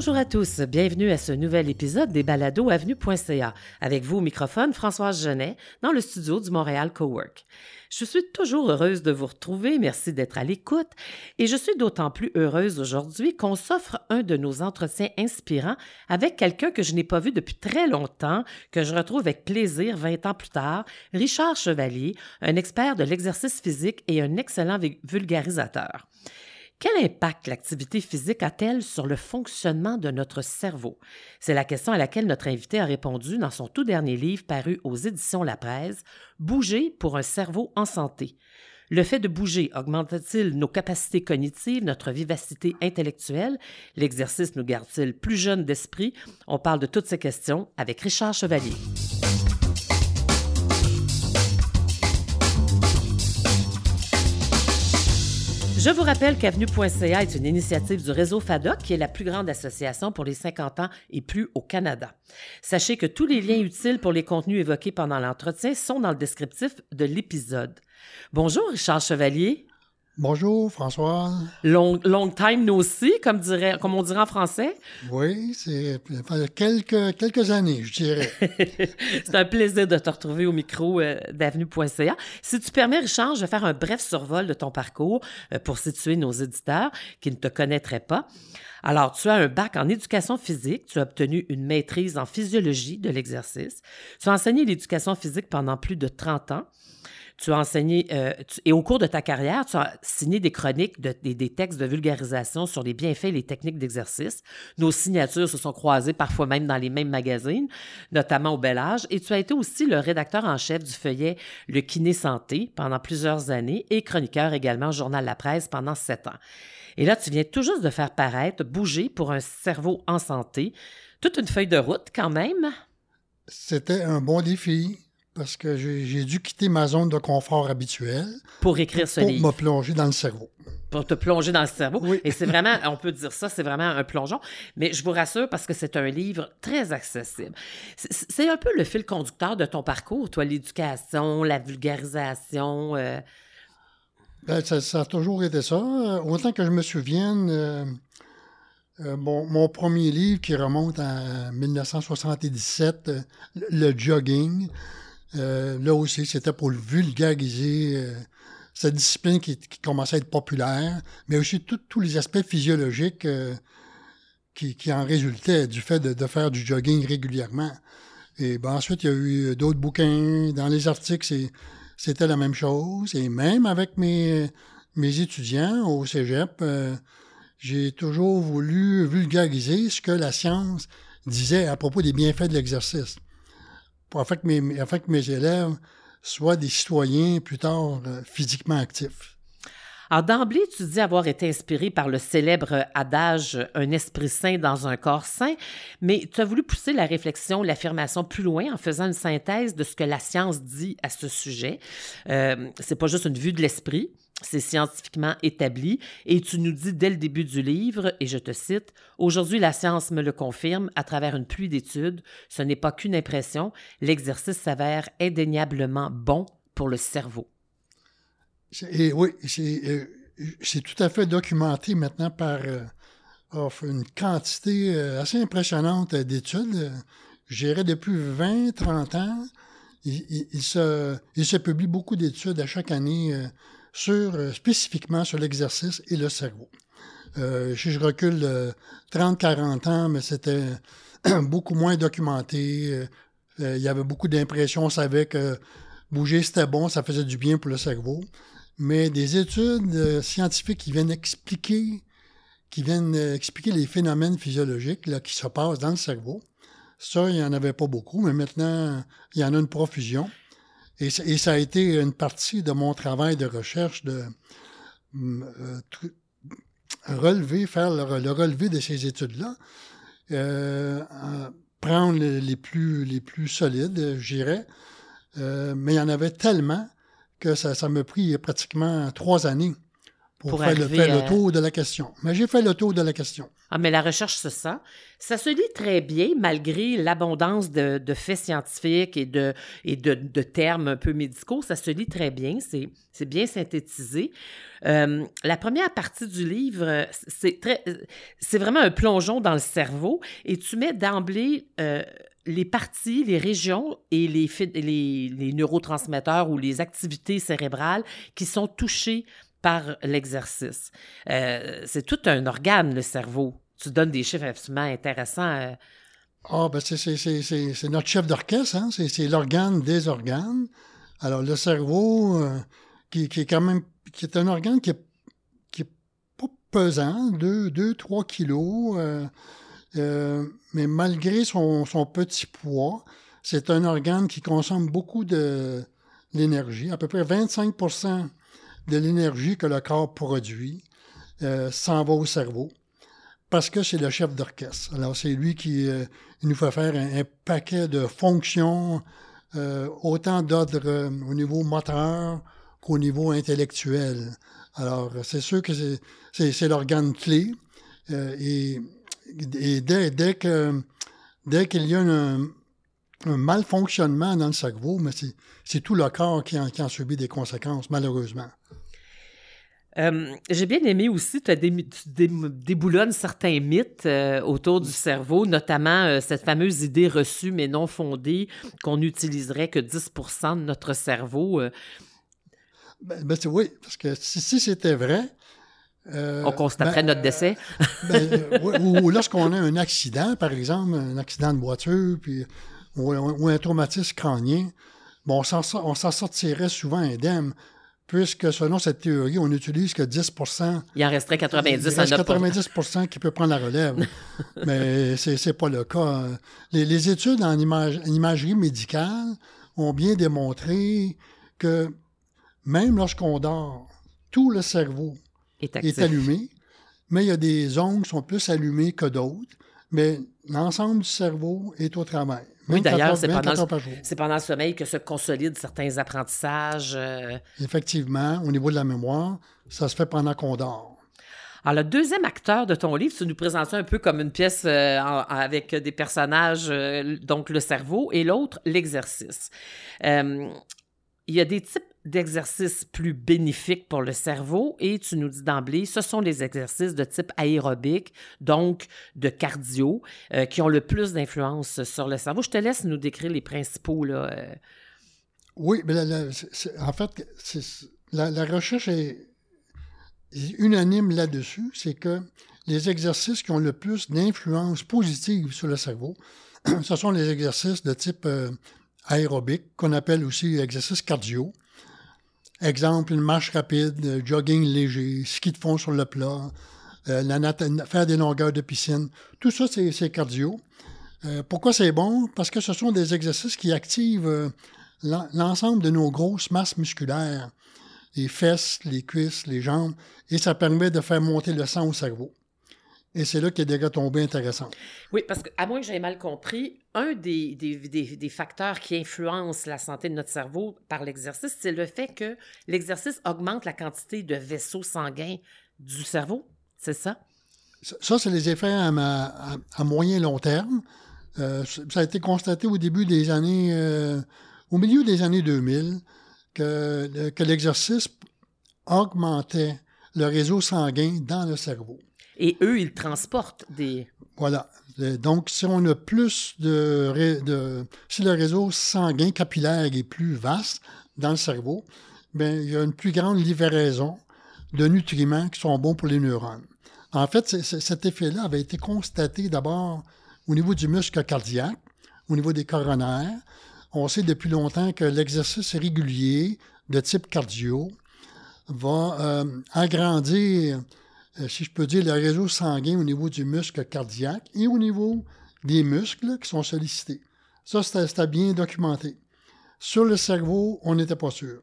Bonjour à tous, bienvenue à ce nouvel épisode des balados avenue.ca. Avec vous au microphone, Françoise Genet, dans le studio du Montréal Cowork. Je suis toujours heureuse de vous retrouver, merci d'être à l'écoute, et je suis d'autant plus heureuse aujourd'hui qu'on s'offre un de nos entretiens inspirants avec quelqu'un que je n'ai pas vu depuis très longtemps, que je retrouve avec plaisir 20 ans plus tard, Richard Chevalier, un expert de l'exercice physique et un excellent vulgarisateur. Quel impact l'activité physique a-t-elle sur le fonctionnement de notre cerveau? C'est la question à laquelle notre invité a répondu dans son tout dernier livre paru aux éditions La Presse, Bouger pour un cerveau en santé. Le fait de bouger augmente-t-il nos capacités cognitives, notre vivacité intellectuelle? L'exercice nous garde-t-il plus jeunes d'esprit? On parle de toutes ces questions avec Richard Chevalier. Je vous rappelle qu'Avenue.ca est une initiative du réseau FADOC, qui est la plus grande association pour les 50 ans et plus au Canada. Sachez que tous les liens utiles pour les contenus évoqués pendant l'entretien sont dans le descriptif de l'épisode. Bonjour Richard Chevalier. Bonjour, François. Long, long time no see, comme, dirait, comme on dirait en français. Oui, c'est quelques, quelques années, je dirais. c'est un plaisir de te retrouver au micro euh, d'avenue.ca. Si tu permets, Richard, je vais faire un bref survol de ton parcours euh, pour situer nos éditeurs qui ne te connaîtraient pas. Alors, tu as un bac en éducation physique, tu as obtenu une maîtrise en physiologie de l'exercice, tu as enseigné l'éducation physique pendant plus de 30 ans, tu as enseigné, euh, et au cours de ta carrière, tu as signé des chroniques, des, textes de vulgarisation sur les bienfaits et les techniques d'exercice. Nos signatures se sont croisées parfois même dans les mêmes magazines, notamment au Bel Âge. Et tu as été aussi le rédacteur en chef du feuillet Le Kiné Santé pendant plusieurs années et chroniqueur également au Journal La Presse pendant sept ans. Et là, tu viens tout juste de faire paraître Bouger pour un cerveau en santé. Toute une feuille de route quand même. C'était un bon défi parce que j'ai dû quitter ma zone de confort habituelle. Pour écrire ce livre. Pour me plonger dans le cerveau. Pour te plonger dans le cerveau. Oui. Et c'est vraiment, on peut dire ça, c'est vraiment un plongeon. Mais je vous rassure parce que c'est un livre très accessible. C'est un peu le fil conducteur de ton parcours, toi, l'éducation, la vulgarisation. Euh. Ben, ça, a toujours été ça. Autant que je me souvienne, euh, euh, mon, premier livre qui remonte à 1977, le jogging, euh, là aussi, c'était pour vulgariser euh, cette discipline qui, commençait à être populaire, mais aussi tous les aspects physiologiques euh, qui, en résultaient du fait de, faire du jogging régulièrement. Et ben, ensuite, il y a eu d'autres bouquins. Dans les articles, c'était la même chose. Et même avec mes, mes étudiants au cégep, j'ai toujours voulu vulgariser ce que la science disait à propos des bienfaits de l'exercice afin que mes, que mes élèves soient des citoyens plus tard euh, physiquement actifs. Alors, d'emblée, tu dis avoir été inspiré par le célèbre adage Un esprit sain dans un corps sain, mais tu as voulu pousser la réflexion, l'affirmation plus loin en faisant une synthèse de ce que la science dit à ce sujet. Euh, c'est pas juste une vue de l'esprit, c'est scientifiquement établi et tu nous dis dès le début du livre, et je te cite, Aujourd'hui la science me le confirme à travers une pluie d'études, ce n'est pas qu'une impression, l'exercice s'avère indéniablement bon pour le cerveau. Et oui, euh, c'est tout à fait documenté maintenant par euh, une quantité euh, assez impressionnante d'études. J'irais depuis 20-30 ans. Il se publie beaucoup d'études à chaque année sur, euh, spécifiquement sur l'exercice et le cerveau. Euh, si je recule 30-40 ans, mais c'était beaucoup moins documenté. Euh, il y avait beaucoup d'impressions. On savait que bouger, c'était bon, ça faisait du bien pour le cerveau. Mais des études scientifiques qui viennent expliquer, qui viennent expliquer les phénomènes physiologiques là, qui se passent dans le cerveau, ça, il n'y en avait pas beaucoup, mais maintenant, il y en a une profusion. Et, ça a été une partie de mon travail de recherche de euh, relever, faire le, relevé de ces études-là, euh, prendre les, plus, les plus solides, j'irais. Euh, mais il y en avait tellement que ça, ça m'a pris pratiquement trois années pour, faire, le, tour de la question. Mais j'ai fait le tour de la question. Ah, mais la recherche, c'est ça. Ça se lit très bien malgré l'abondance de, faits scientifiques et, de, et de, termes un peu médicaux. Ça se lit très bien. C'est bien synthétisé. Euh, la première partie du livre, c'est vraiment un plongeon dans le cerveau et tu mets d'emblée euh, les parties, les régions et les, les, les neurotransmetteurs ou les activités cérébrales qui sont touchées par l'exercice. Euh, c'est tout un organe, le cerveau. Tu donnes des chiffres absolument intéressants. Euh. Ah, ben c'est notre chef d'orchestre, hein? c'est l'organe des organes. Alors, le cerveau, euh, qui, est quand même un organe qui est, pas pesant, 2-3 kilos, mais malgré son, son petit poids, c'est un organe qui consomme beaucoup de l'énergie, à peu près 25 de l'énergie que le corps produit euh, s'en va au cerveau parce que c'est le chef d'orchestre. Alors, c'est lui qui euh, nous fait faire un, paquet de fonctions, euh, autant d'ordre au niveau moteur qu'au niveau intellectuel. Alors, c'est sûr que c'est l'organe clé. et, dès, dès dès qu'il y a un, un malfonctionnement dans le cerveau, c'est tout le corps qui en, qui en subit des conséquences, malheureusement. Euh, j'ai bien aimé aussi, tu déboulonnes certains mythes euh, autour du cerveau, notamment euh, cette fameuse idée reçue mais non fondée qu'on n'utiliserait que 10% de notre cerveau. Ben, ben oui, parce que si, c'était vrai. On constaterait ben, notre décès. Ben, ou, lorsqu'on a un accident, par exemple, un accident de voiture, puis, ou, un traumatisme crânien, bon, on s'en sortirait souvent indemne puisque selon cette théorie, on n'utilise que 10 Il en resterait 90 Il reste 90 qui peut prendre la relève. Mais ce n'est pas le cas. Les, études en, imagerie médicale ont bien démontré que même lorsqu'on dort, tout le cerveau est, est, allumé, mais il y a des zones qui sont plus allumées que d'autres, mais l'ensemble du cerveau est au travail. Oui, d'ailleurs, c'est pendant, pendant, le sommeil que se consolident certains apprentissages. Euh. Effectivement, au niveau de la mémoire, ça se fait pendant qu'on dort. Alors, le deuxième acteur de ton livre, tu nous présentes un peu comme une pièce euh, avec des personnages, euh, donc le cerveau, et l'autre, l'exercice. il y a des types d'exercices plus bénéfiques pour le cerveau et tu nous dis d'emblée, ce sont les exercices de type aérobique, donc de cardio, euh, qui ont le plus d'influence sur le cerveau. Je te laisse nous décrire les principaux. Là, euh. Oui, mais en fait, la, recherche est, unanime là-dessus, c'est que les exercices qui ont le plus d'influence positive sur le cerveau, ce sont les exercices de type euh, aérobique, qu'on appelle aussi exercices cardio. Exemple, une marche rapide, jogging léger, ski de fond sur le plat, euh, faire des longueurs de piscine. Tout ça, c'est cardio. Euh, pourquoi c'est bon? Parce que ce sont des exercices qui activent euh, l'ensemble de nos grosses masses musculaires, les fesses, les cuisses, les jambes, et ça permet de faire monter le sang au cerveau. Et c'est là qu'il y a des retombées intéressantes. Oui, parce qu'à moins que j'aie mal compris, un des, des, facteurs qui influencent la santé de notre cerveau par l'exercice, c'est le fait que l'exercice augmente la quantité de vaisseaux sanguins du cerveau. C'est ça? Ça, c'est les effets à, à, moyen long terme. Euh, ça a été constaté au début des années, euh, au milieu des années 2000, que, que l'exercice augmentait le réseau sanguin dans le cerveau. Et eux, ils transportent des... Voilà. Donc, si on a plus de, Si le réseau sanguin capillaire est plus vaste dans le cerveau, bien, il y a une plus grande livraison de nutriments qui sont bons pour les neurones. En fait, cet effet-là avait été constaté d'abord au niveau du muscle cardiaque, au niveau des coronaires. On sait depuis longtemps que l'exercice régulier de type cardio va euh, agrandir si je peux dire, le réseau sanguin au niveau du muscle cardiaque et au niveau des muscles qui sont sollicités. Ça, c'était bien documenté. Sur le cerveau, on n'était pas sûr.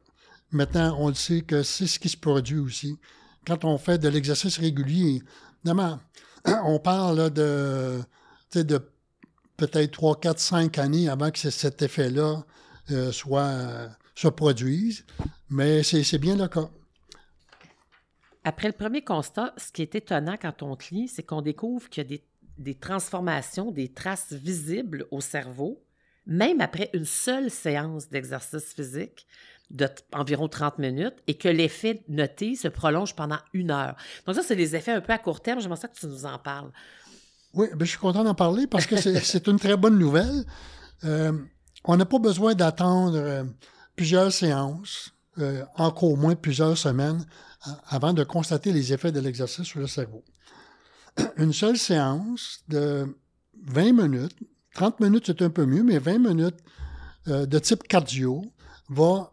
Maintenant, on le sait que c'est ce qui se produit aussi. Quand on fait de l'exercice régulier, évidemment, on parle de, de peut-être 3, 4, 5 années avant que cet effet-là euh, soit, se produise, mais c'est bien le cas. Après le premier constat, ce qui est étonnant quand on te lit, c'est qu'on découvre qu'il y a des, transformations, des traces visibles au cerveau, même après une seule séance d'exercice physique d'environ 30 minutes et que l'effet noté se prolonge pendant une heure. Donc ça, c'est des effets un peu à court terme. J'aimerais ça que tu nous en parles. Oui, ben, je suis content d'en parler parce que c'est une très bonne nouvelle. Euh, on n'a pas besoin d'attendre euh, plusieurs séances, euh, encore moins plusieurs semaines, avant de constater les effets de l'exercice sur le cerveau. Une seule séance de 20 minutes, 30 minutes c'est un peu mieux, mais 20 minutes de type cardio va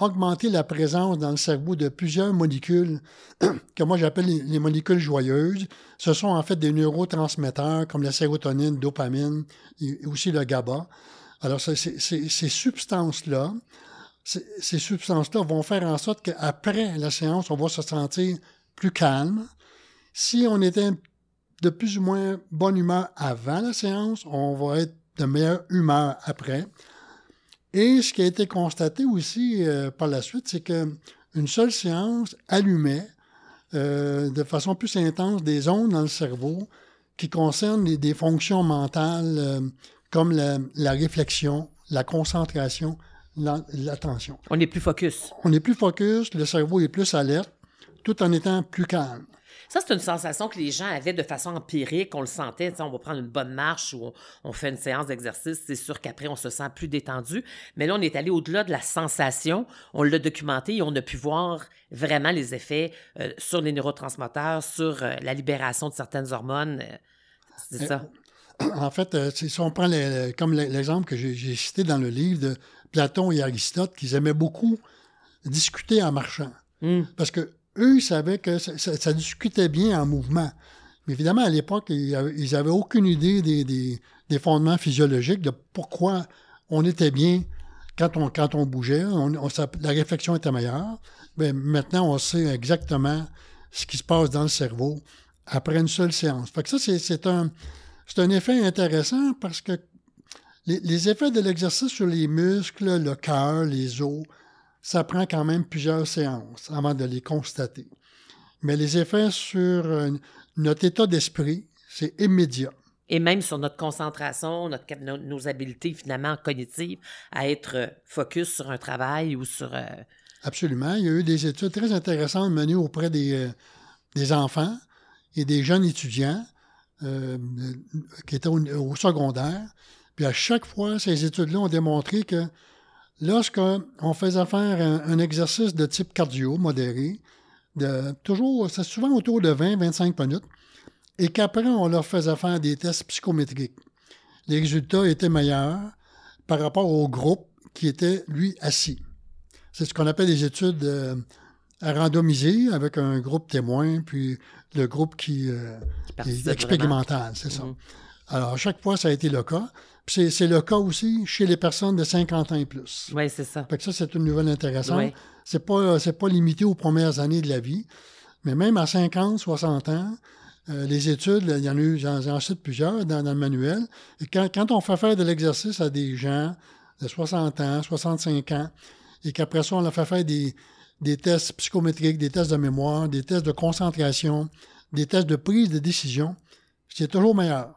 augmenter la présence dans le cerveau de plusieurs molécules que moi j'appelle les, molécules joyeuses. Ce sont en fait des neurotransmetteurs comme la sérotonine, dopamine et aussi le GABA. Alors ces substances-là, ces substances-là vont faire en sorte qu'après la séance, on va se sentir plus calme. Si on était de plus ou moins bonne humeur avant la séance, on va être de meilleure humeur après. Et ce qui a été constaté aussi euh, par la suite, c'est qu'une seule séance allumait euh, de façon plus intense des ondes dans le cerveau qui concernent des fonctions mentales euh, comme la, réflexion, la concentration, l'attention. On est plus focus. On est plus focus, le cerveau est plus alerte, tout en étant plus calme. Ça, c'est une sensation que les gens avaient de façon empirique. On le sentait. On va prendre une bonne marche ou on, fait une séance d'exercice. C'est sûr qu'après, on se sent plus détendu. Mais là, on est allé au-delà de la sensation. On l'a documenté et on a pu voir vraiment les effets euh, sur les neurotransmetteurs, sur euh, la libération de certaines hormones. Euh, c'est ça. En fait, si on prend comme l'exemple que j'ai cité dans le livre de Platon et Aristote, qu'ils aimaient beaucoup discuter en marchant. Hmm. Parce que eux, ils savaient que ça, discutait bien en mouvement. Mais évidemment, à l'époque, ils n'avaient aucune idée des, fondements physiologiques de pourquoi on était bien quand on, quand on bougeait. la réflexion était meilleure. Mais maintenant, on sait exactement ce qui se passe dans le cerveau après une seule séance. Fait que ça, c'est un, un effet intéressant parce que les, les effets de l'exercice sur les muscles, le cœur, les os, ça prend quand même plusieurs séances avant de les constater. Mais les effets sur euh, notre état d'esprit, c'est immédiat. Et même sur notre concentration, notre, nos, habiletés finalement cognitives, à être euh, focus sur un travail ou sur... Euh, Absolument. Il y a eu des études très intéressantes menées auprès des, des enfants et des jeunes étudiants qui étaient au, au, secondaire. Puis à chaque fois, ces études-là ont démontré que Lorsqu'on faisait faire un, exercice de type cardio modéré, de, toujours, c'est souvent autour de 20-25 minutes, et qu'après, on leur faisait faire des tests psychométriques. Les résultats étaient meilleurs par rapport au groupe qui était, lui, assis. C'est ce qu'on appelle des études euh, randomisées avec un groupe témoin, puis le groupe qui, euh, est expérimental, c'est ça. Mm-hmm. Alors, à chaque fois, ça a été le cas. C'est le cas aussi chez les personnes de 50 ans et plus. Oui, c'est ça. Fait que ça, c'est une nouvelle intéressante. C'est pas, pas limité aux premières années de la vie, mais même à 50, 60 ans, euh, les études, il y en a eu, j'en cite plusieurs dans, le manuel. Et quand, quand on fait faire de l'exercice à des gens de 60 ans, 65 ans, et qu'après ça, on leur fait faire des, des tests psychométriques, des tests de mémoire, des tests de concentration, des tests de prise de décision, c'est toujours meilleur.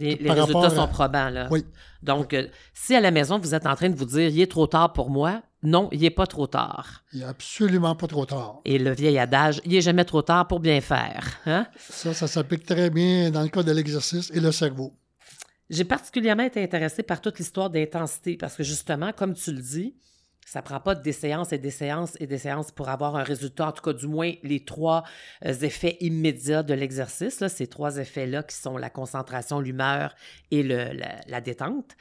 Les, résultats sont probants. Là. Oui. Donc, euh, si à la maison, vous êtes en train de vous dire, il est trop tard pour moi, non, il n'est pas trop tard. Il n'est absolument pas trop tard. Et le vieil adage, il n'est jamais trop tard pour bien faire. Hein? Ça, ça s'applique très bien dans le cas de l'exercice et le cerveau. J'ai particulièrement été intéressée par toute l'histoire d'intensité parce que justement, comme tu le dis, ça prend pas des séances et des séances et des séances pour avoir un résultat, en tout cas du moins les trois euh, effets immédiats de l'exercice, ces trois effets-là qui sont la concentration, l'humeur et le, la, détente.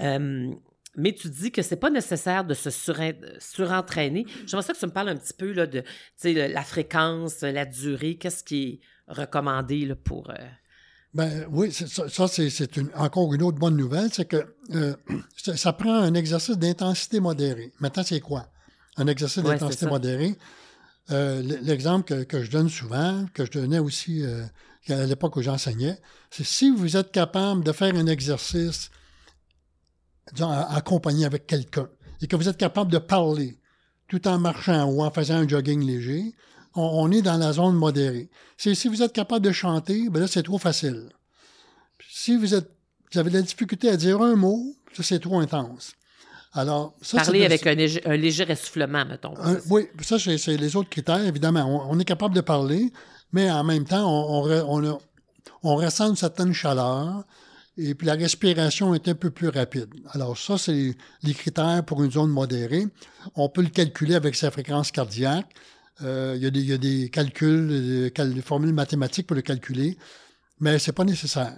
Euh, mais tu dis que c'est pas nécessaire de se surentraîner. J'aimerais ça que tu me parles un petit peu là, de la fréquence, la durée, qu'est-ce qui est recommandé là, pour... Euh, ben oui, ça, c'est encore une autre bonne nouvelle, c'est que euh, ça, prend un exercice d'intensité modérée. Maintenant, c'est quoi? Un exercice d'intensité modérée. Euh, l'exemple que, je donne souvent, que je donnais aussi euh, à l'époque où j'enseignais, c'est si vous êtes capable de faire un exercice disons, accompagné avec quelqu'un et que vous êtes capable de parler tout en marchant ou en faisant un jogging léger, on, est dans la zone modérée. Si vous êtes capable de chanter, ben là, c'est trop facile. Si vous, êtes, vous avez de la difficulté à dire un mot, ça, c'est trop intense. Alors, ça, Parler avec un léger, essoufflement, mettons. oui, ça, c'est les autres critères, évidemment. On, est capable de parler, mais en même temps, on, on ressent une certaine chaleur et puis la respiration est un peu plus rapide. Alors ça, c'est les critères pour une zone modérée. On peut le calculer avec sa fréquence cardiaque. Euh, il, y des, y a des, calculs, des, formules mathématiques pour le calculer, mais c'est pas nécessaire.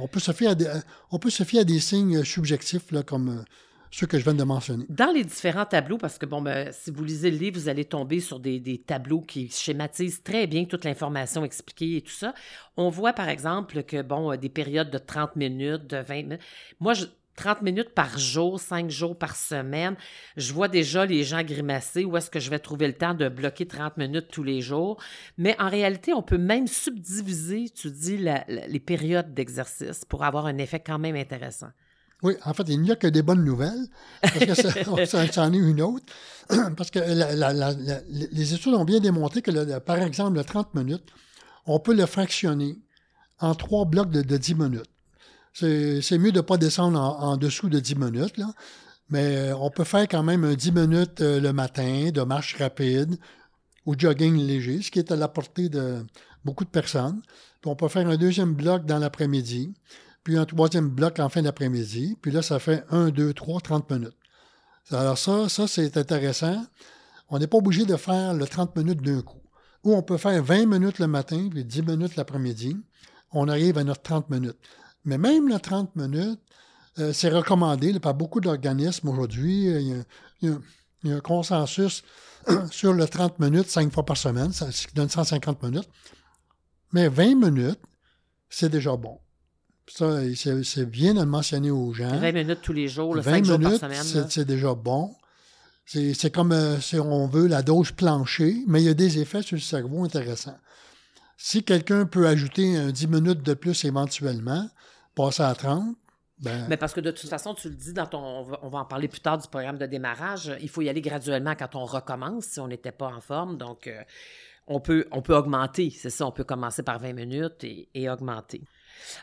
On peut, se fier à des, on peut se fier à des signes subjectifs là, comme euh, ceux que je viens de mentionner. Dans les différents tableaux, parce que bon, ben, si vous lisez le livre, vous allez tomber sur des, tableaux qui schématisent très bien toute l'information expliquée et tout ça. On voit par exemple que bon, euh, des périodes de 30 minutes, de 20 minutes. Moi, 30 minutes par jour, 5 jours par semaine. Je vois déjà les gens grimacer. Où est-ce que je vais trouver le temps de bloquer 30 minutes tous les jours? Mais en réalité, on peut même subdiviser, tu dis, les périodes d'exercice pour avoir un effet quand même intéressant. Oui, en fait, il n'y a que des bonnes nouvelles, parce que ça, ça, en est une autre. Parce que les études ont bien démontré que, par exemple, le 30 minutes, on peut le fractionner en trois blocs de, 10 minutes. C'est mieux de ne pas descendre en, dessous de 10 minutes, mais on peut faire quand même 10 minutes euh, le matin de marche rapide ou jogging léger, ce qui est à la portée de beaucoup de personnes. Puis on peut faire un deuxième bloc dans l'après-midi puis un troisième bloc en fin d'après-midi, puis là, ça fait 1, 2, 3, 30 minutes. Alors ça, ça c'est intéressant. On n'est pas obligé de faire le 30 minutes d'un coup. Ou on peut faire 20 minutes le matin, puis 10 minutes l'après-midi. On arrive à notre 30 minutes. Mais même le 30 minutes, euh, c'est recommandé par beaucoup d'organismes aujourd'hui. Il, il, y a un consensus sur le 30 minutes, 5 fois par semaine, ça, ce qui donne 150 minutes. Mais 20 minutes, c'est déjà bon. Ça, c'est bien de le mentionner aux gens. 20 minutes tous les jours, 5 jours par semaine. C'est déjà bon. C'est comme, euh, si on veut, la dose plancher, mais il y a des effets sur le cerveau intéressants. Si quelqu'un peut ajouter 10 minutes de plus éventuellement, passer à 30, ben... Mais parce que de toute façon, tu le dis dans ton. On va, en parler plus tard du programme de démarrage. Il faut y aller graduellement quand on recommence si on n'était pas en forme. Donc, euh, on, peut, augmenter. C'est ça, on peut commencer par 20 minutes et augmenter.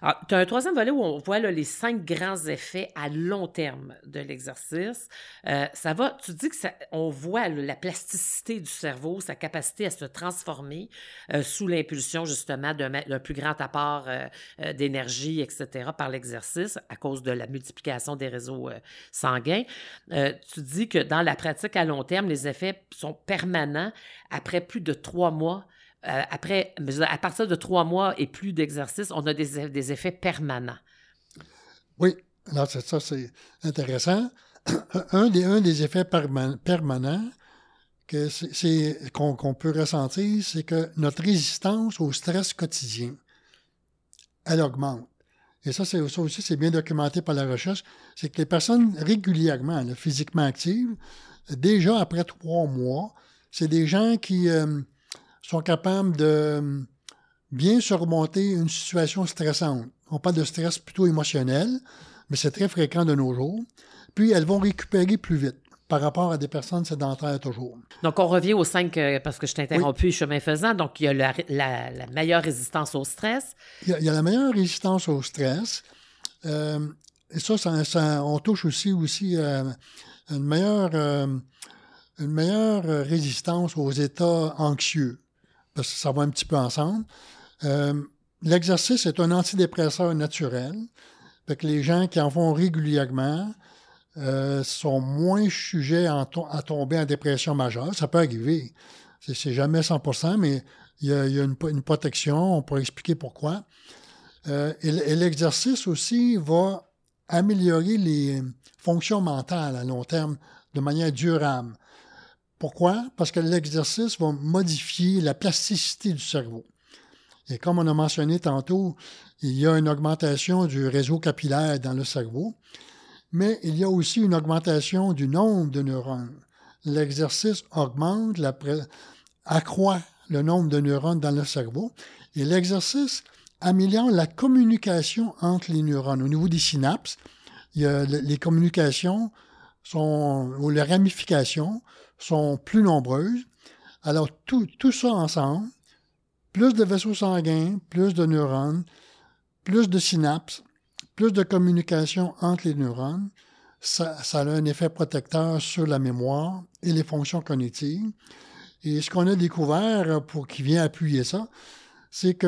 Alors, tu as un troisième volet où on voit les cinq grands effets à long terme de l'exercice. Euh, ça va, tu dis que on voit la plasticité du cerveau, sa capacité à se transformer euh, sous l'impulsion justement d'un plus grand apport euh, d'énergie, etc., par l'exercice à cause de la multiplication des réseaux sanguins. tu dis que dans la pratique à long terme, les effets sont permanents après plus de trois mois après, à partir de trois mois et plus d'exercice, on a des, effets permanents. Oui, alors ça, c'est intéressant. Un des, un des effets permanents que c'est, qu'on, peut ressentir, c'est que notre résistance au stress quotidien, elle augmente. Et ça, c'est, ça aussi, c'est bien documenté par la recherche, c'est que les personnes régulièrement, physiquement actives, déjà après trois mois, c'est des gens qui, euh, sont capables de hum, bien surmonter une situation stressante. On parle de stress plutôt émotionnel, mais c'est très fréquent de nos jours. Puis elles vont récupérer plus vite par rapport à des personnes sédentaires toujours. Donc, on revient aux cinq, euh, parce que je t'ai interrompu chemin faisant. Donc, il y a la, meilleure résistance au stress. Il y, a, la meilleure résistance au stress. Euh, et ça, ça, on touche aussi, aussi euh, une, meilleure, une meilleure résistance aux états anxieux parce que ça va un petit peu ensemble. Euh, l'exercice est un antidépresseur naturel. Fait les gens qui en font régulièrement euh, sont moins sujets à, tomber en dépression majeure. Ça peut arriver. C'est jamais 100% mais il y a, une, protection. On pourrait expliquer pourquoi. Euh, et l'exercice aussi va améliorer les fonctions mentales à long terme de manière durable. Pourquoi? Parce que l'exercice va modifier la plasticité du cerveau. Et comme on a mentionné tantôt, il y a une augmentation du réseau capillaire dans le cerveau, mais il y a aussi une augmentation du nombre de neurones. L'exercice augmente, accroît le nombre de neurones dans le cerveau, et l'exercice améliore la communication entre les neurones. Au niveau des synapses, les communications sont, ou les ramifications sont plus nombreuses. Alors, tout, tout ça ensemble, plus de vaisseaux sanguins, plus de neurones, plus de synapses, plus de communication entre les neurones, ça, ça, a un effet protecteur sur la mémoire et les fonctions cognitives. Et ce qu'on a découvert pour qui vient appuyer ça, c'est que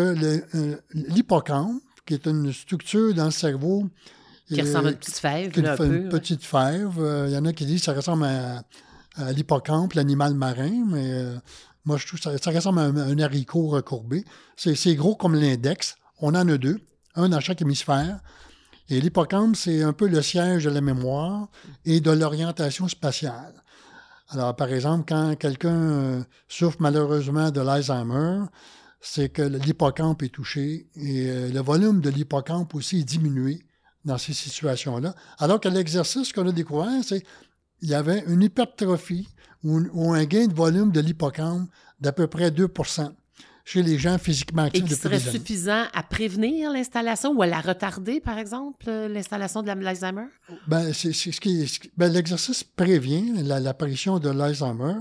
euh, l'hippocampe, qui est une structure dans le cerveau qui ressemble à une petite fève. Une petite fève. Euh, il y en a qui disent que ça ressemble à, l'hippocampe, l'animal marin, mais euh, moi, je trouve ça, ressemble à un, haricot recourbé. C'est gros comme l'index. On en a deux, un dans chaque hémisphère. Et l'hippocampe, c'est un peu le siège de la mémoire et de l'orientation spatiale. Alors, par exemple, quand quelqu'un euh, souffre malheureusement de l'Alzheimer, c'est que l'hippocampe est touché et le volume de l'hippocampe aussi est diminué dans ces situations-là. Alors que l'exercice qu'on a découvert, c'est qu'il y avait une hypertrophie ou, un gain de volume de l'hippocampe d'à peu près 2% chez les gens physiquement actifs. Et qui serait suffisant à prévenir l'installation ou à la retarder, par exemple, euh, l'installation de l'Alzheimer? Ben, c'est, ce qui, ben, l'exercice prévient l'apparition de l'Alzheimer.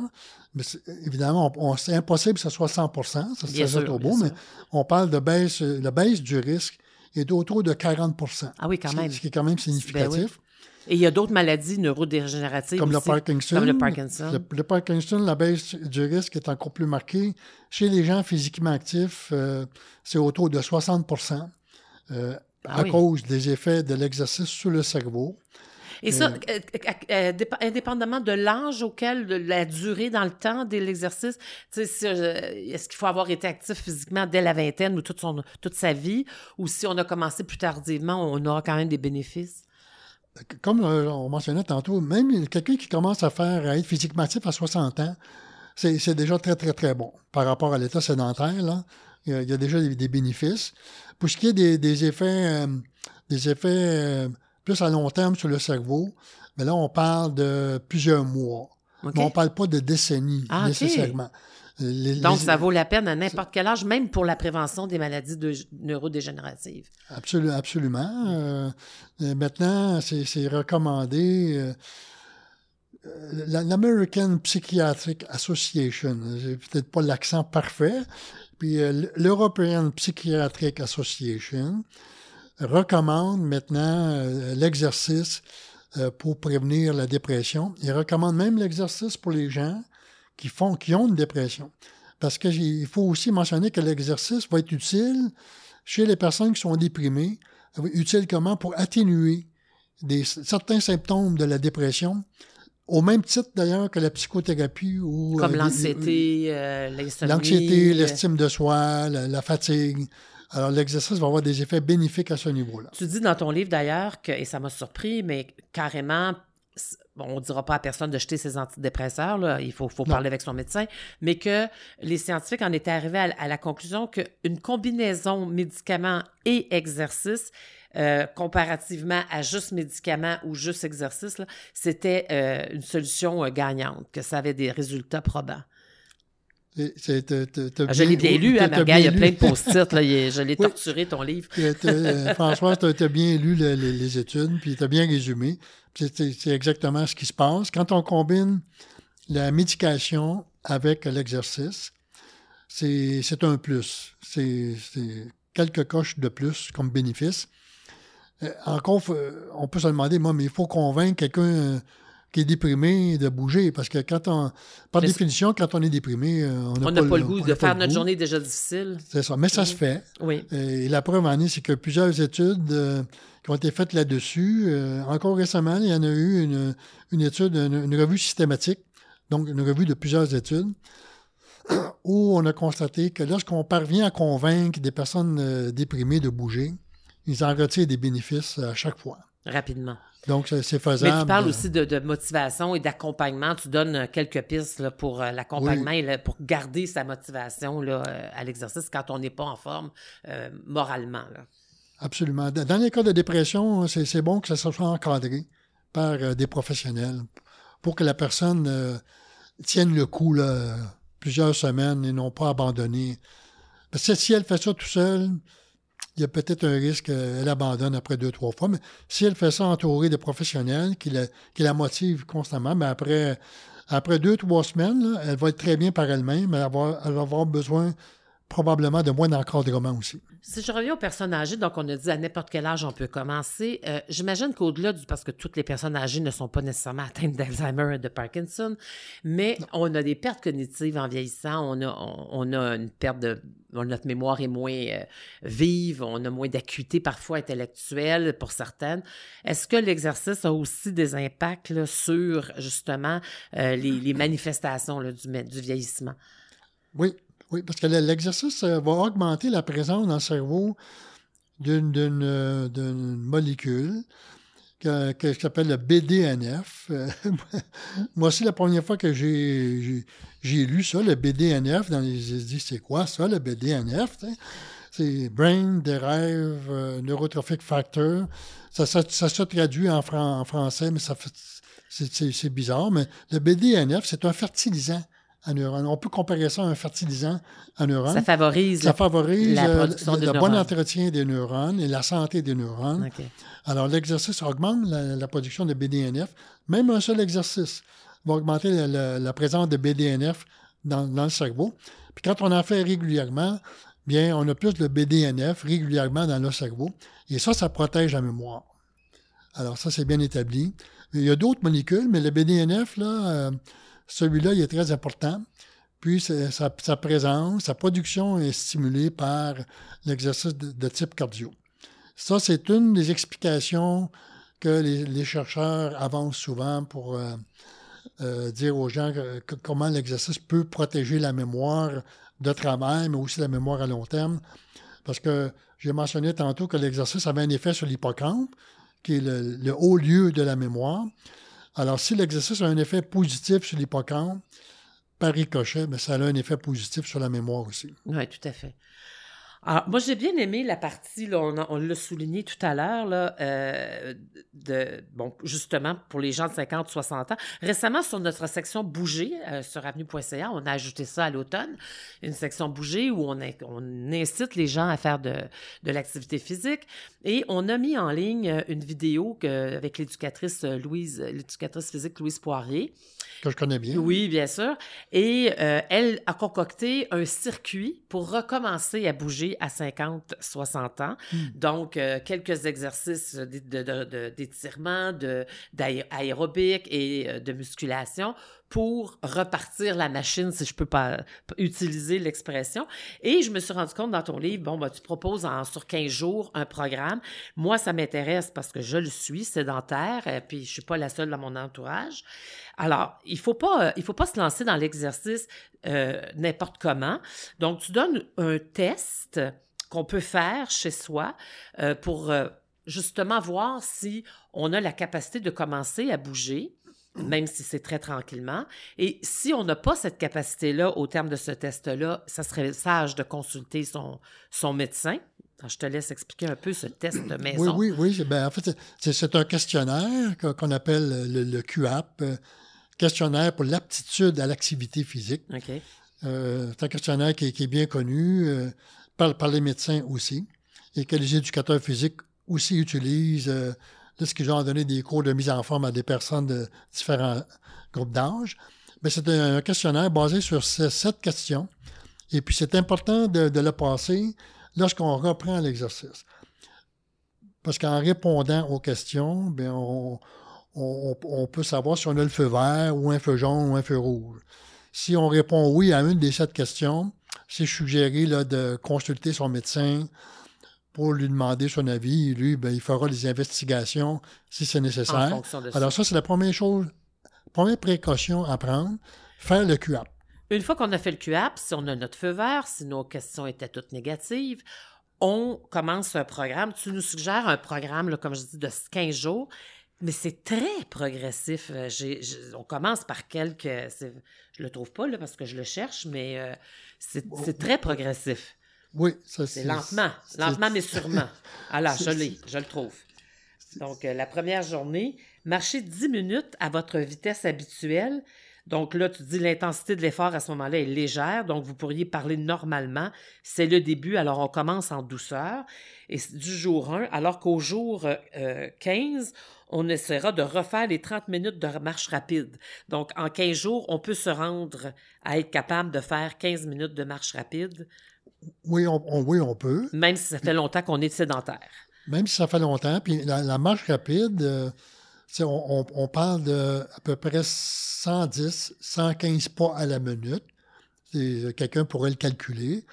Mais évidemment, c'est impossible que ce soit 100% ça serait trop beau, mais on parle de baisse, de baisse du risque est autour de 40% Ah oui, quand même. Ce qui est quand même significatif. Et il y a d'autres maladies neurodégénératives comme, Le Parkinson, comme le Parkinson. Le, Parkinson, la baisse du risque est encore plus marquée. Chez les gens physiquement actifs, euh, c'est autour de 60 euh, ah à cause des effets de l'exercice sur le cerveau. Et ça, euh, euh, indépendamement de l'âge auquel, de la durée dans le temps de l'exercice, est-ce qu'il faut avoir été actif physiquement dès la vingtaine ou toute, son, toute sa vie, ou si on a commencé plus tardivement, on aura quand même des bénéfices? Comme euh, on mentionnait tantôt, même quelqu'un qui commence à faire à être physiquement actif à 60 ans, c'est déjà très, très, très bon par rapport à l'état sédentaire. Là. Il, y a, déjà des, bénéfices. Pour ce qui est des, effets, des effets plus à long terme sur le cerveau, mais là, on parle de plusieurs mois. Mais on ne parle pas de décennies ah, nécessairement. Donc, ça vaut la peine à n'importe quel âge, même pour la prévention des maladies neurodégénératives. Absolument. absolument. Euh, maintenant, c'est recommandé. Euh, L'American Psychiatric Association, j'ai peut-être pas l'accent parfait, puis euh, l'European Psychiatric Association, recommande maintenant euh, l'exercice euh, pour prévenir la dépression. Il recommande même l'exercice pour les gens qui, font, qui ont une dépression. Parce qu'il faut aussi mentionner que l'exercice va être utile chez les personnes qui sont déprimées. Utile comment? Pour atténuer des, certains symptômes de la dépression, au même titre d'ailleurs que la psychothérapie ou... Comme euh, l'anxiété, L'anxiété, l'estime de soi, la fatigue. Alors, l'exercice va avoir des effets bénéfiques à ce niveau-là. Tu dis dans ton livre d'ailleurs, que, et ça m'a surpris, mais carrément, on ne dira pas à personne de jeter ses antidépresseurs, là, il faut, faut parler avec son médecin, mais que les scientifiques en étaient arrivés à, la conclusion qu'une combinaison médicament et exercice, euh, comparativement à juste médicaments ou juste exercice, c'était euh, une solution euh, gagnante, que ça avait des résultats probants. Ah, je l'ai bien lu, hein, il y a plein de post-it. je l'ai torturé, ton livre. Euh, François, tu as, bien lu les, études, puis tu as bien résumé. C'est exactement ce qui se passe. Quand on combine la médication avec l'exercice, c'est un plus. C'est quelques coches de plus comme bénéfice. Euh, encore, on peut se demander, moi, mais il faut convaincre quelqu'un qui est déprimé de bouger. Parce que quand on, par définition, quand on est déprimé, euh, on n'a pas, le goût de faire notre journée déjà difficile. C'est ça. Mais ça se fait. Oui. Et la preuve en est, c'est que plusieurs études euh, qui ont été faites là-dessus, euh, encore récemment, il y en a eu une, une étude, une, revue systématique, donc une revue de plusieurs études, où on a constaté que lorsqu'on parvient à convaincre des personnes déprimées de bouger, ils en retirent des bénéfices à chaque fois. Rapidement. Donc, c'est faisable. Mais tu parles aussi de, motivation et d'accompagnement. Tu donnes euh, quelques pistes pour euh, l'accompagnement et pour garder sa motivation là, euh, à l'exercice quand on n'est pas en forme moralement. Absolument. Dans les cas de dépression, c'est bon que ça soit encadré par des professionnels pour que la personne tienne le coup plusieurs semaines et non pas abandonner. Parce que si elle fait ça tout seul, il y a peut-être un risque qu'elle abandonne après deux, trois fois. Mais si elle fait ça entourée de professionnels qui la, motivent constamment, après, deux, trois semaines, elle va être très bien par elle-même, mais elle va avoir besoin probablement de moins d'encadrement aussi. Si je reviens aux personnes âgées, donc on a dit à n'importe quel âge on peut commencer. Euh, J'imagine qu'au-delà du parce que toutes les personnes âgées ne sont pas nécessairement atteintes d'Alzheimer et de Parkinson, mais on a des pertes cognitives en vieillissant. On a, on, on a une perte de notre mémoire est moins euh, vive, on a moins d'acuité parfois intellectuelle pour certaines. Est-ce que l'exercice a aussi des impacts là, sur justement euh, les, les, manifestations là, du, du vieillissement? Oui, oui, parce que l'exercice euh, va augmenter la présence dans le cerveau d'une euh, molécule que, que s'appelle le BDNF. Moi aussi, la première fois que j'ai lu ça, le BDNF, j'ai dit, c'est quoi ça, le BDNF? C'est Brain Derived euh, Neurotrophic Factor. Ça, se traduit en, en français, mais ça c'est bizarre. Mais le BDNF, c'est un fertilisant on peut comparer ça à un fertilisant à neurones. Ça favorise, ça favorise la euh, le, bon entretien des neurones et la santé des neurones. Alors, l'exercice augmente la, production de BDNF. Même un seul exercice va augmenter la, présence de BDNF dans, le cerveau. Puis quand on en fait régulièrement, bien, on a plus de BDNF régulièrement dans le cerveau. Et ça, ça protège la mémoire. Alors, ça, c'est bien établi. Il y a d'autres molécules, mais le BDNF, là, euh, celui-là, il est très important. Puis sa, présence, sa production est stimulée par l'exercice de, type cardio. Ça, c'est une des explications que les, chercheurs avancent souvent pour euh, euh, dire aux gens comment l'exercice peut protéger la mémoire de travail, mais aussi la mémoire à long terme. Parce que j'ai mentionné tantôt que l'exercice avait un effet sur l'hippocampe, qui est le haut lieu de la mémoire. Alors, si l'exercice a un effet positif sur l'hippocampe, par ricochet, mais ça a un effet positif sur la mémoire aussi. Oui, tout à fait. Alors, moi, j'ai bien aimé la partie, là, on, l'a souligné tout à l'heure, là, euh, de, bon, justement, pour les gens de 50, 60 ans. Récemment, sur notre section bouger, euh, sur avenue.ca, on a ajouté ça à l'automne, une section bouger où on, on, incite les gens à faire de, de l'activité physique. Et on a mis en ligne une vidéo avec l'éducatrice Louise, l'éducatrice physique Louise Poirier, que je connais bien. Oui, bien sûr. Et euh, elle a concocté un circuit pour recommencer à bouger à 50, 60 ans. Hmm. Donc, euh, quelques exercices d'étirement, d'aérobic et euh, de musculation pour repartir la machine, si je peux pas utiliser l'expression. Et je me suis rendu compte dans ton livre, bon, ben, tu proposes en, sur 15 jours un programme. Moi, ça m'intéresse parce que je le suis, sédentaire, et puis je suis pas la seule dans mon entourage. Alors, il faut pas, il faut pas se lancer dans l'exercice euh, n'importe comment. Donc, tu donnes un test qu'on peut faire chez soi euh, pour euh, justement voir si on a la capacité de commencer à bouger même si c'est très tranquillement. Et si on n'a pas cette capacité-là au terme de ce test-là, ça serait sage de consulter son, son médecin. je te laisse expliquer un peu ce test de maison. Oui, oui, oui. Ben, en fait, c'est un questionnaire qu'on appelle le, QAP, euh, questionnaire pour l'aptitude à l'activité physique. OK. Euh, c'est un questionnaire qui, est bien connu euh, par, par, les médecins aussi et que les éducateurs physiques aussi utilisent qu'ils ont donné des cours de mise en forme à des personnes de différents groupes d'âge. Mais c'est un questionnaire basé sur sept questions. Et puis, c'est important de, le passer lorsqu'on reprend l'exercice. Parce qu'en répondant aux questions, bien, on, on, peut savoir si on a le feu vert ou un feu jaune ou un feu rouge. Si on répond oui à une des sept questions, c'est suggéré là, de consulter son médecin pour lui demander son avis. Lui, ben, il fera les investigations si c'est nécessaire. Alors ça, c'est la première chose, première précaution à prendre, faire le QAP. Une fois qu'on a fait le QAP, si on a notre feu vert, si nos questions étaient toutes négatives, on commence un programme. Tu nous suggères un programme, comme je dis, de 15 jours, mais c'est très progressif. Euh, on commence par quelques... Je le trouve pas là, parce que je le cherche, mais euh, c'est très progressif. Oui, ça c'est. lentement, lentement mais sûrement. Alors, je l'ai, je le trouve. Donc, euh, la première journée, marchez 10 minutes à votre vitesse habituelle. Donc là, tu dis l'intensité de l'effort à ce moment-là est légère, donc vous pourriez parler normalement. C'est le début, alors on commence en douceur. Et du jour 1, alors qu'au jour 15, euh, on essaiera de refaire les 30 minutes de marche rapide. Donc, en 15 jours, on peut se rendre à être capable de faire 15 minutes de marche rapide. Oui, on, oui, on peut. Même si ça fait longtemps qu'on est sédentaire. Même si ça fait longtemps. Puis la, marche rapide, euh, on, parle de à peu près 110, 115 pas à la minute. Quelqu'un pourrait le calculer.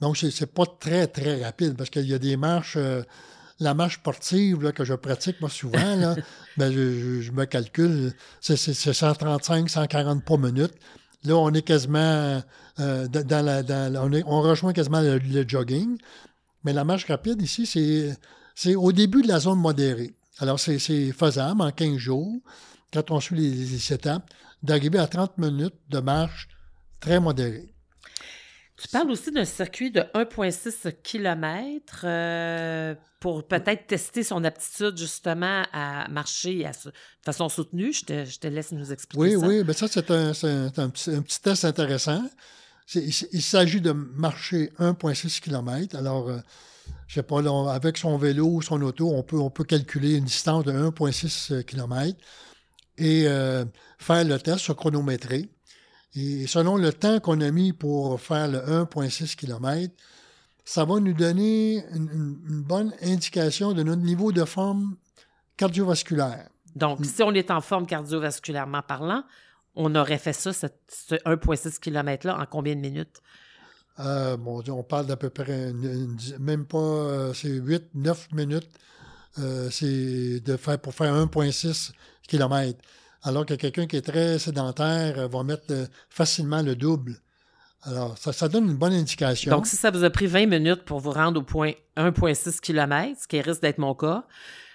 Donc, c'est pas très, très rapide parce qu'il y a des marches. Euh, la marche sportive que je pratique, moi, souvent, là, ben, je, me calcule, c'est 135, 140 pas minutes. Là, on est quasiment euh, dans la. on, rejoint quasiment le, jogging. Mais la marche rapide ici, c'est au début de la zone modérée. Alors, c'est faisable en 15 jours, quand on suit les, les étapes, d'arriver à 30 minutes de marche très modérée. Tu parles aussi d'un circuit de 1,6 km euh, pour peut-être tester son aptitude justement à marcher de façon soutenue. Je te, laisse nous expliquer oui, ça. Oui, oui, mais ça, c'est un, petit, test intéressant. Il, s'agit de marcher 1,6 km. Alors, euh, je sais pas, avec son vélo ou son auto, on peut, on peut calculer une distance de 1,6 km et euh, faire le test sur chronométré. Et selon le temps qu'on a mis pour faire le 1,6 km, ça va nous donner une, bonne indication de notre niveau de forme cardiovasculaire. Donc, si on est en forme cardiovasculairement parlant, on aurait fait ça, ce, 1,6 km-là, en combien de minutes? Euh, bon, on parle d'à peu près, même pas, euh, c'est 8, 9 minutes. Euh, c'est de faire pour faire 1,6 km alors que quelqu'un qui est très sédentaire euh, va mettre euh, facilement le double. Alors, ça, donne une bonne indication. Donc, si ça vous a pris 20 minutes pour vous rendre au point 1,6 km, ce qui risque d'être mon cas,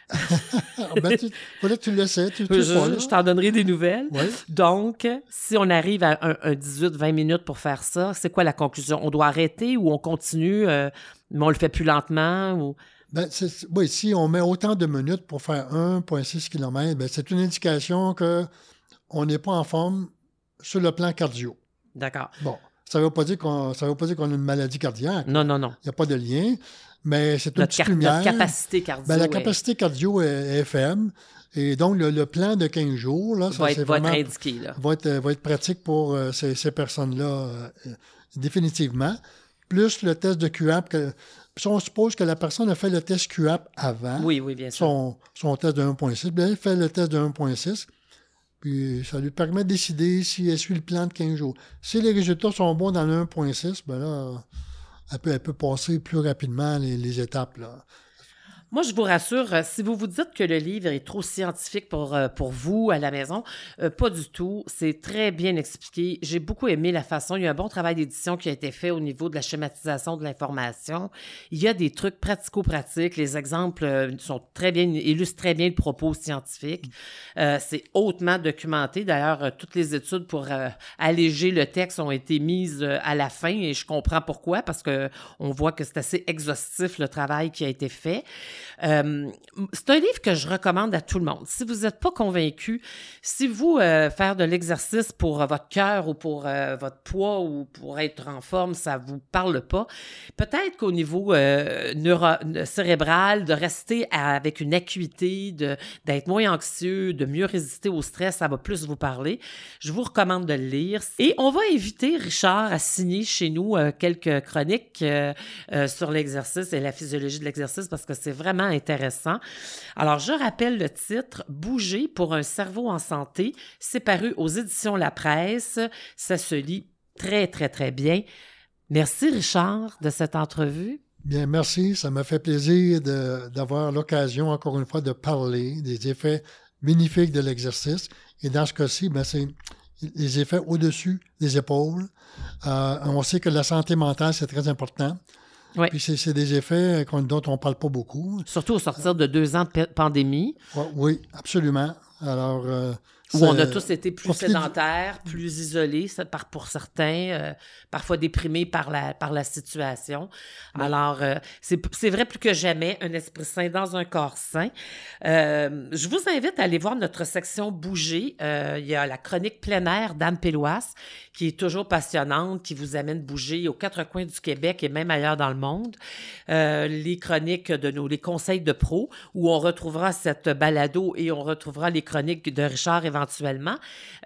ben, tu, tu le sais. Tu, je, t'en donnerai des nouvelles. Donc, si on arrive à un, 18-20 minutes pour faire ça, c'est quoi la conclusion? On doit arrêter ou on continue, euh, mais on le fait plus lentement? Ou... Ben, oui, si on met autant de minutes pour faire 1,6 km, ben, c'est une indication qu'on n'est pas en forme sur le plan cardio. D'accord. Bon, ça ne veut pas dire qu'on a une maladie cardiaque. Non, non, non. Il n'y a pas de lien, mais c'est une petite lumière. Notre capacité cardio. Ben, la capacité cardio est, faible. Et donc, le, plan de 15 jours, là, va, être, vraiment, indiqué. Là. Va, être, va être pratique pour euh, ces, personnes-là, euh, définitivement. Plus le test de QAP, que, si on suppose que la personne a fait le test QAP avant oui, oui, bien sûr. Son, test de 1.6, bien, elle fait le test de 1.6, puis ça lui permet de décider si elle suit le plan de 15 jours. Si les résultats sont bons dans le 1.6, bien là, elle peut, elle peut, passer plus rapidement les, les étapes. Là. Moi, je vous rassure, euh, si vous vous dites que le livre est trop scientifique pour, euh, pour vous à la maison, euh, pas du tout. C'est très bien expliqué. J'ai beaucoup aimé la façon. Il y a un bon travail d'édition qui a été fait au niveau de la schématisation de l'information. Il y a des trucs pratico-pratiques. Les exemples sont très bien, illustrent très bien le propos scientifique. c'est hautement documenté. D'ailleurs, toutes les études pour alléger le texte ont été mises à la fin et je comprends pourquoi parce que on voit que c'est assez exhaustif le travail qui a été fait. Euh, c'est un livre que je recommande à tout le monde. Si vous n'êtes pas convaincu, si vous euh, faire de l'exercice pour euh, votre cœur ou pour votre poids ou pour être en forme, ça vous parle pas, peut-être qu'au niveau cérébral, de rester avec une acuité, d'être moins anxieux, de mieux résister au stress, ça va plus vous parler. Je vous recommande de le lire. Et on va inviter Richard à signer chez nous quelques chroniques sur l'exercice et la physiologie de l'exercice parce que c'est vraiment intéressant. Alors, je rappelle le titre Bouger pour un cerveau en santé. C'est paru aux éditions La Presse. Ça se lit très, très, très bien. Merci, Richard, de cette entrevue. Bien, merci. Ça m'a fait plaisir d'avoir l'occasion, encore une fois, de parler des effets bénéfiques de l'exercice. Et dans ce cas-ci, ben, c'est les effets au-dessus des épaules. Euh, on sait que la santé mentale, c'est très important. Puis c'est des effets dont on ne parle pas beaucoup. Surtout au sortir de deux ans de pandémie. Oui, absolument. Alors, euh, Où on a tous été plus sédentaires, plus isolés par, pour certains, euh, parfois déprimés par la, par la situation. Alors, euh, c'est vrai plus que jamais, un esprit sain dans un corps sain. Euh, je vous invite à aller voir notre section Bouger. il y a la chronique plein air d'Anne Péloise, qui est toujours passionnante, qui vous amène bouger aux quatre coins du Québec et même ailleurs dans le monde. les chroniques de nos, les conseils de pros, où on retrouvera cette balado et on retrouvera les chroniques de Richard éventuellement éventuellement.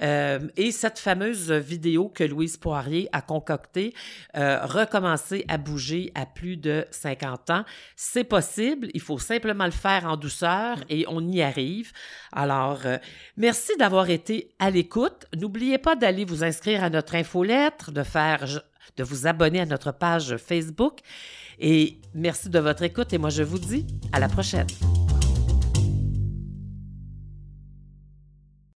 Euh, et cette fameuse vidéo que Louise Poirier a concoctée, euh, recommencer à bouger à plus de 50 ans, c'est possible. Il faut simplement le faire en douceur et on y arrive. Alors, euh, merci d'avoir été à l'écoute. N'oubliez pas d'aller vous inscrire à notre infolettre, de faire, de vous abonner à notre page Facebook. Et merci de votre écoute et moi je vous dis à la prochaine.